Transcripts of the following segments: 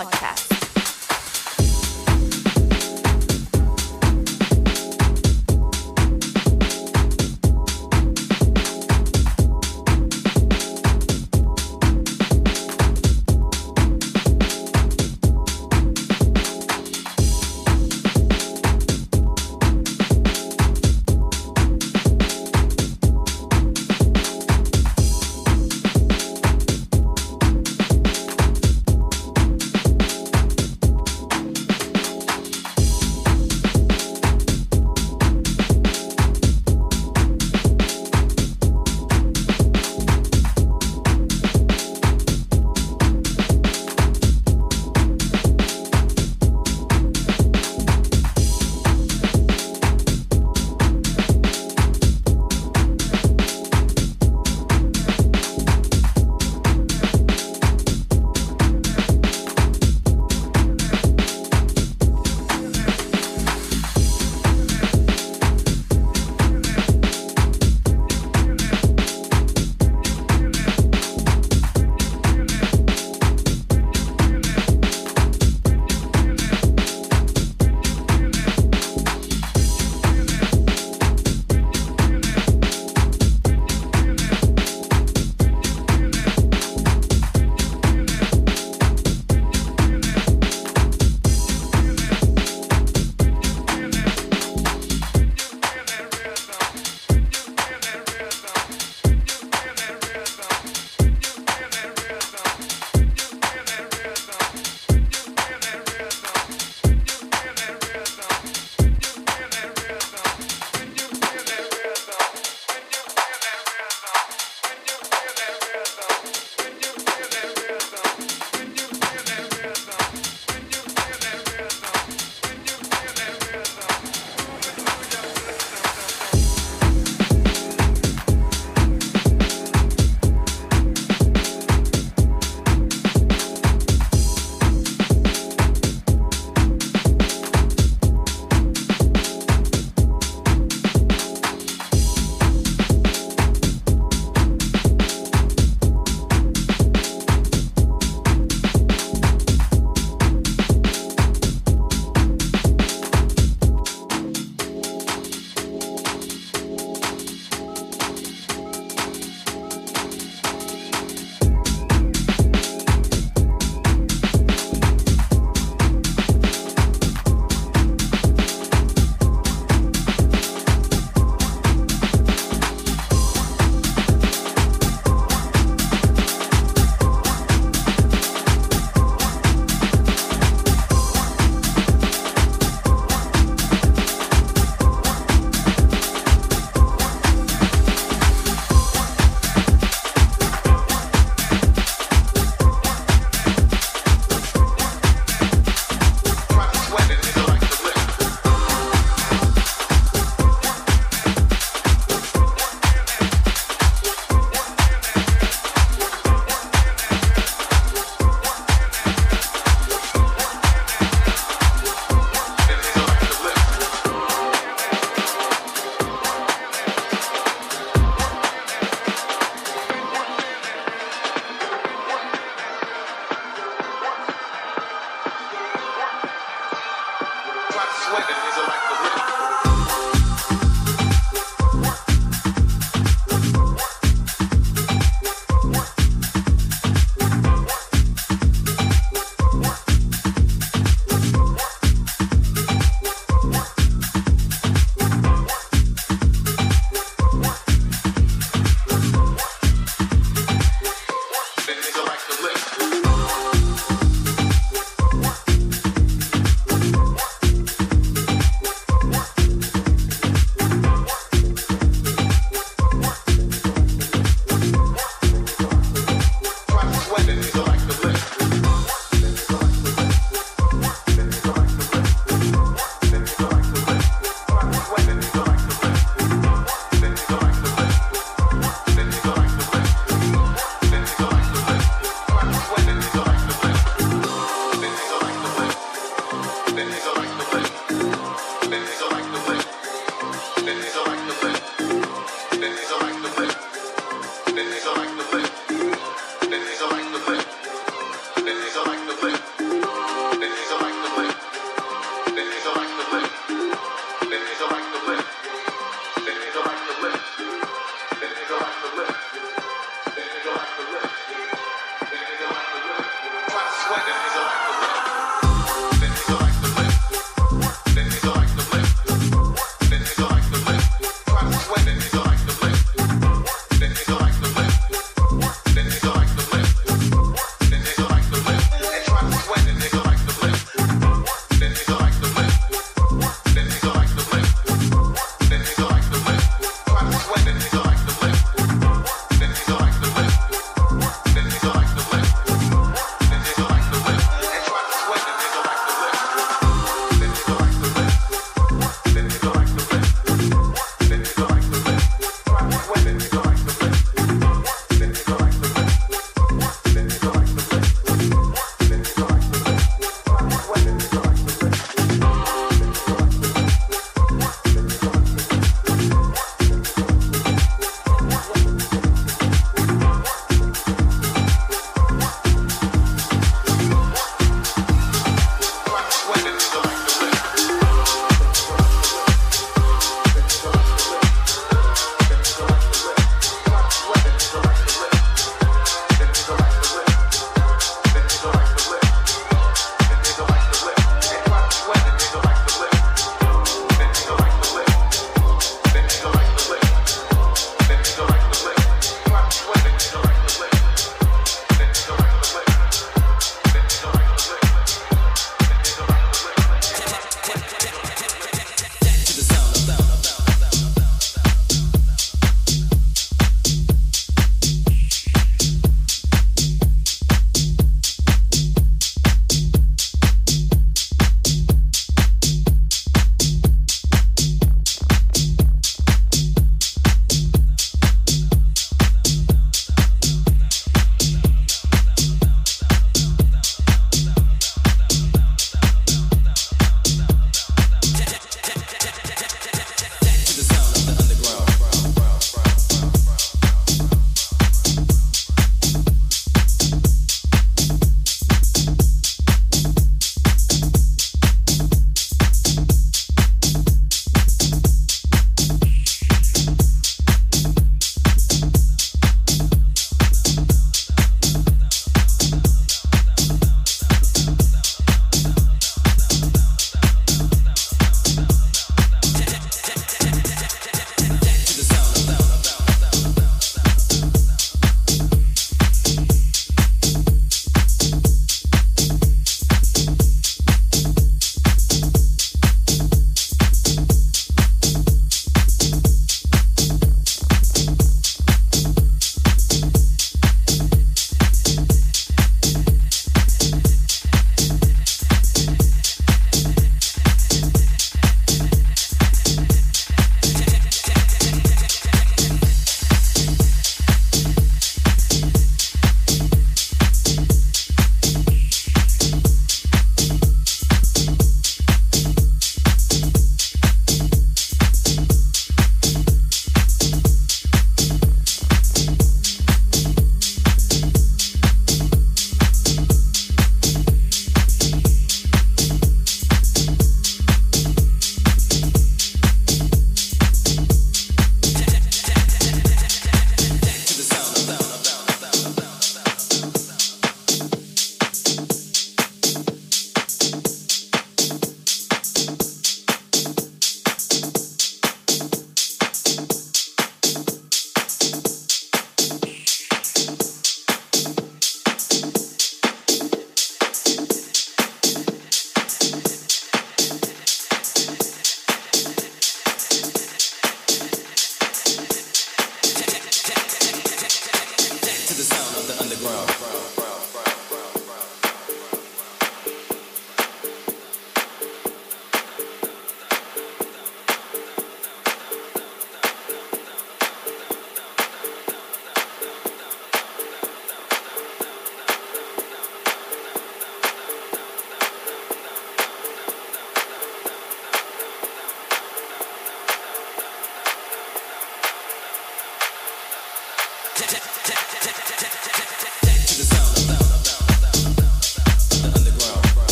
podcast.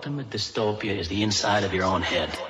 Ultimate dystopia is the inside of your own head.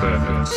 Badass.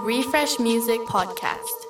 Refresh Music Podcast.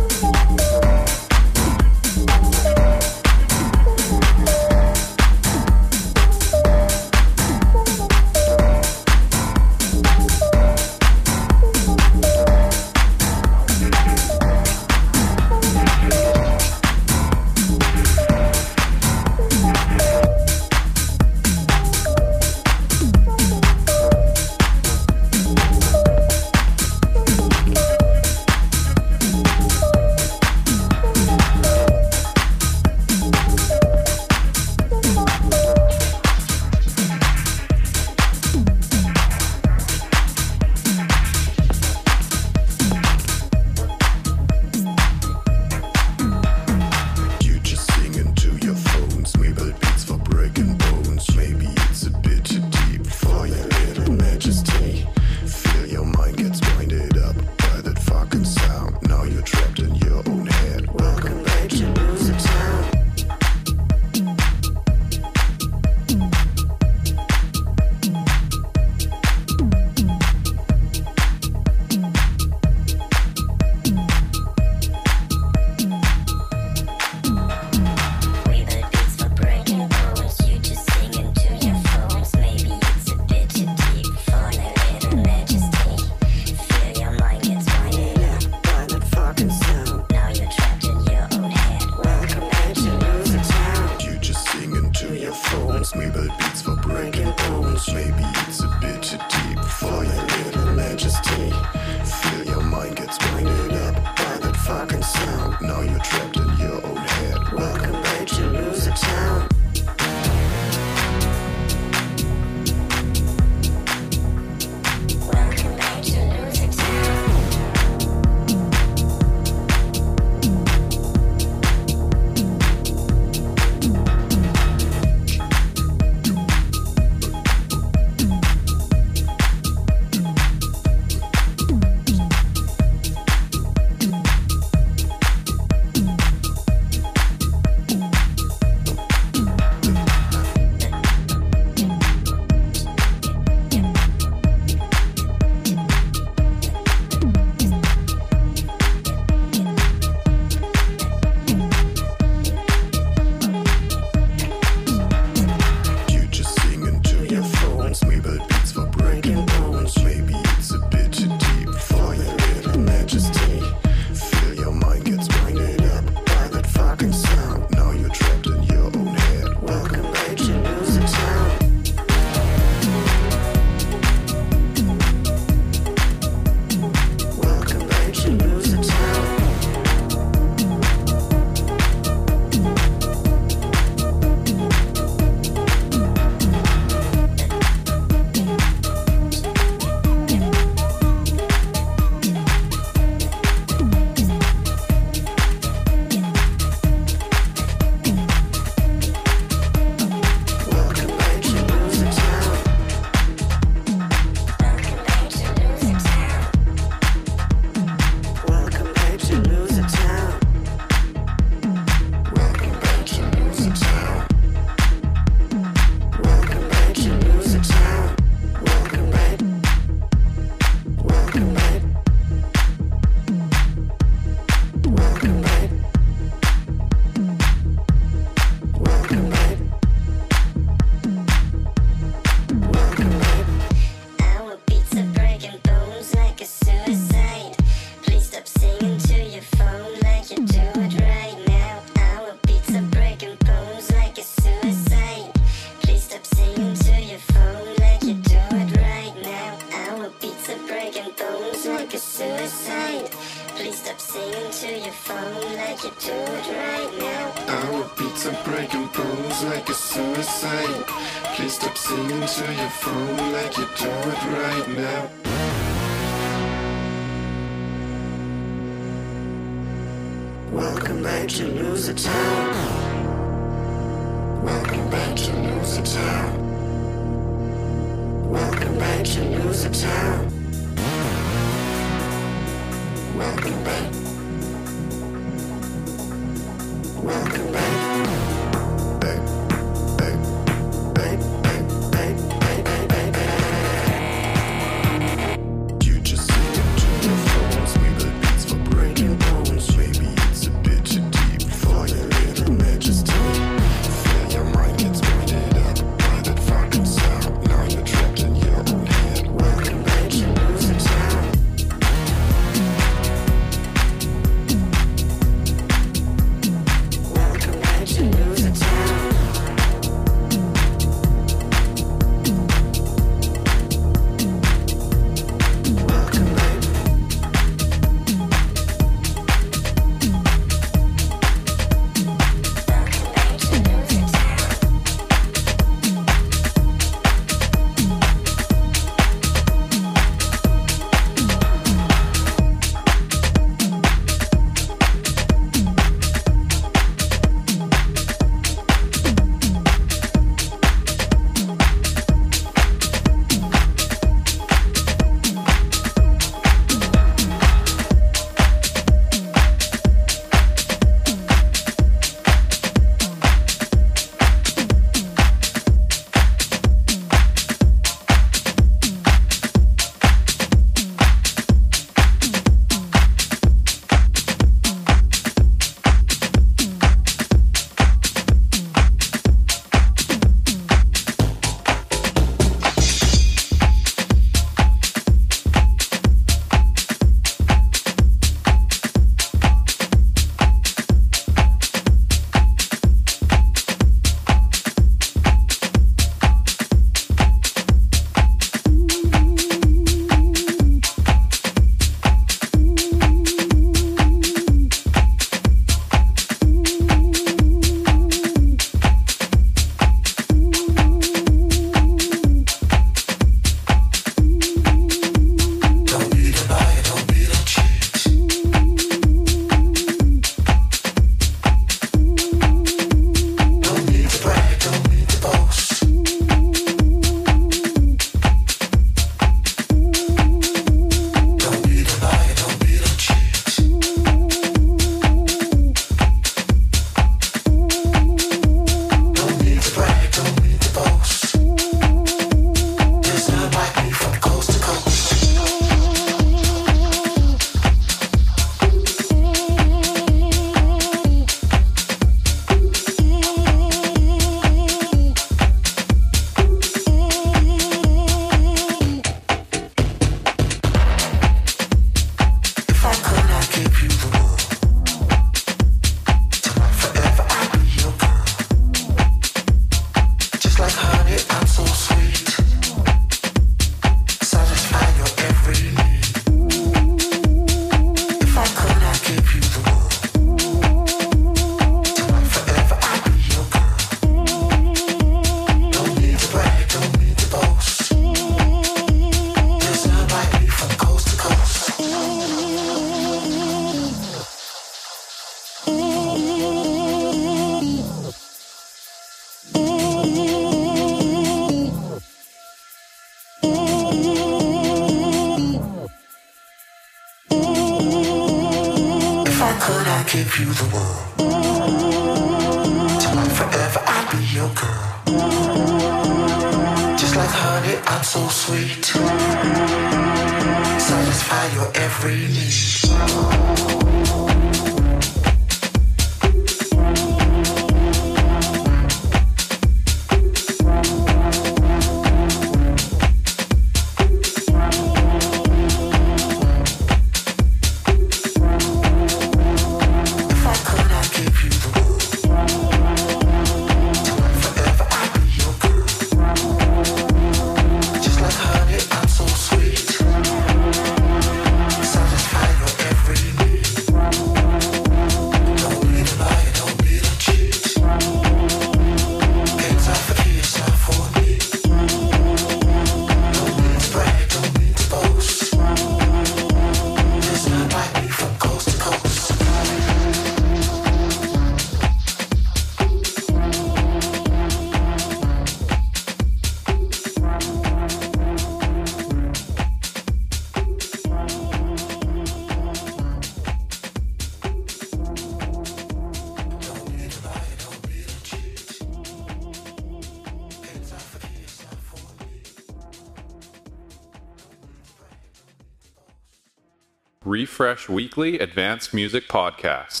Refresh Weekly Advanced Music Podcast.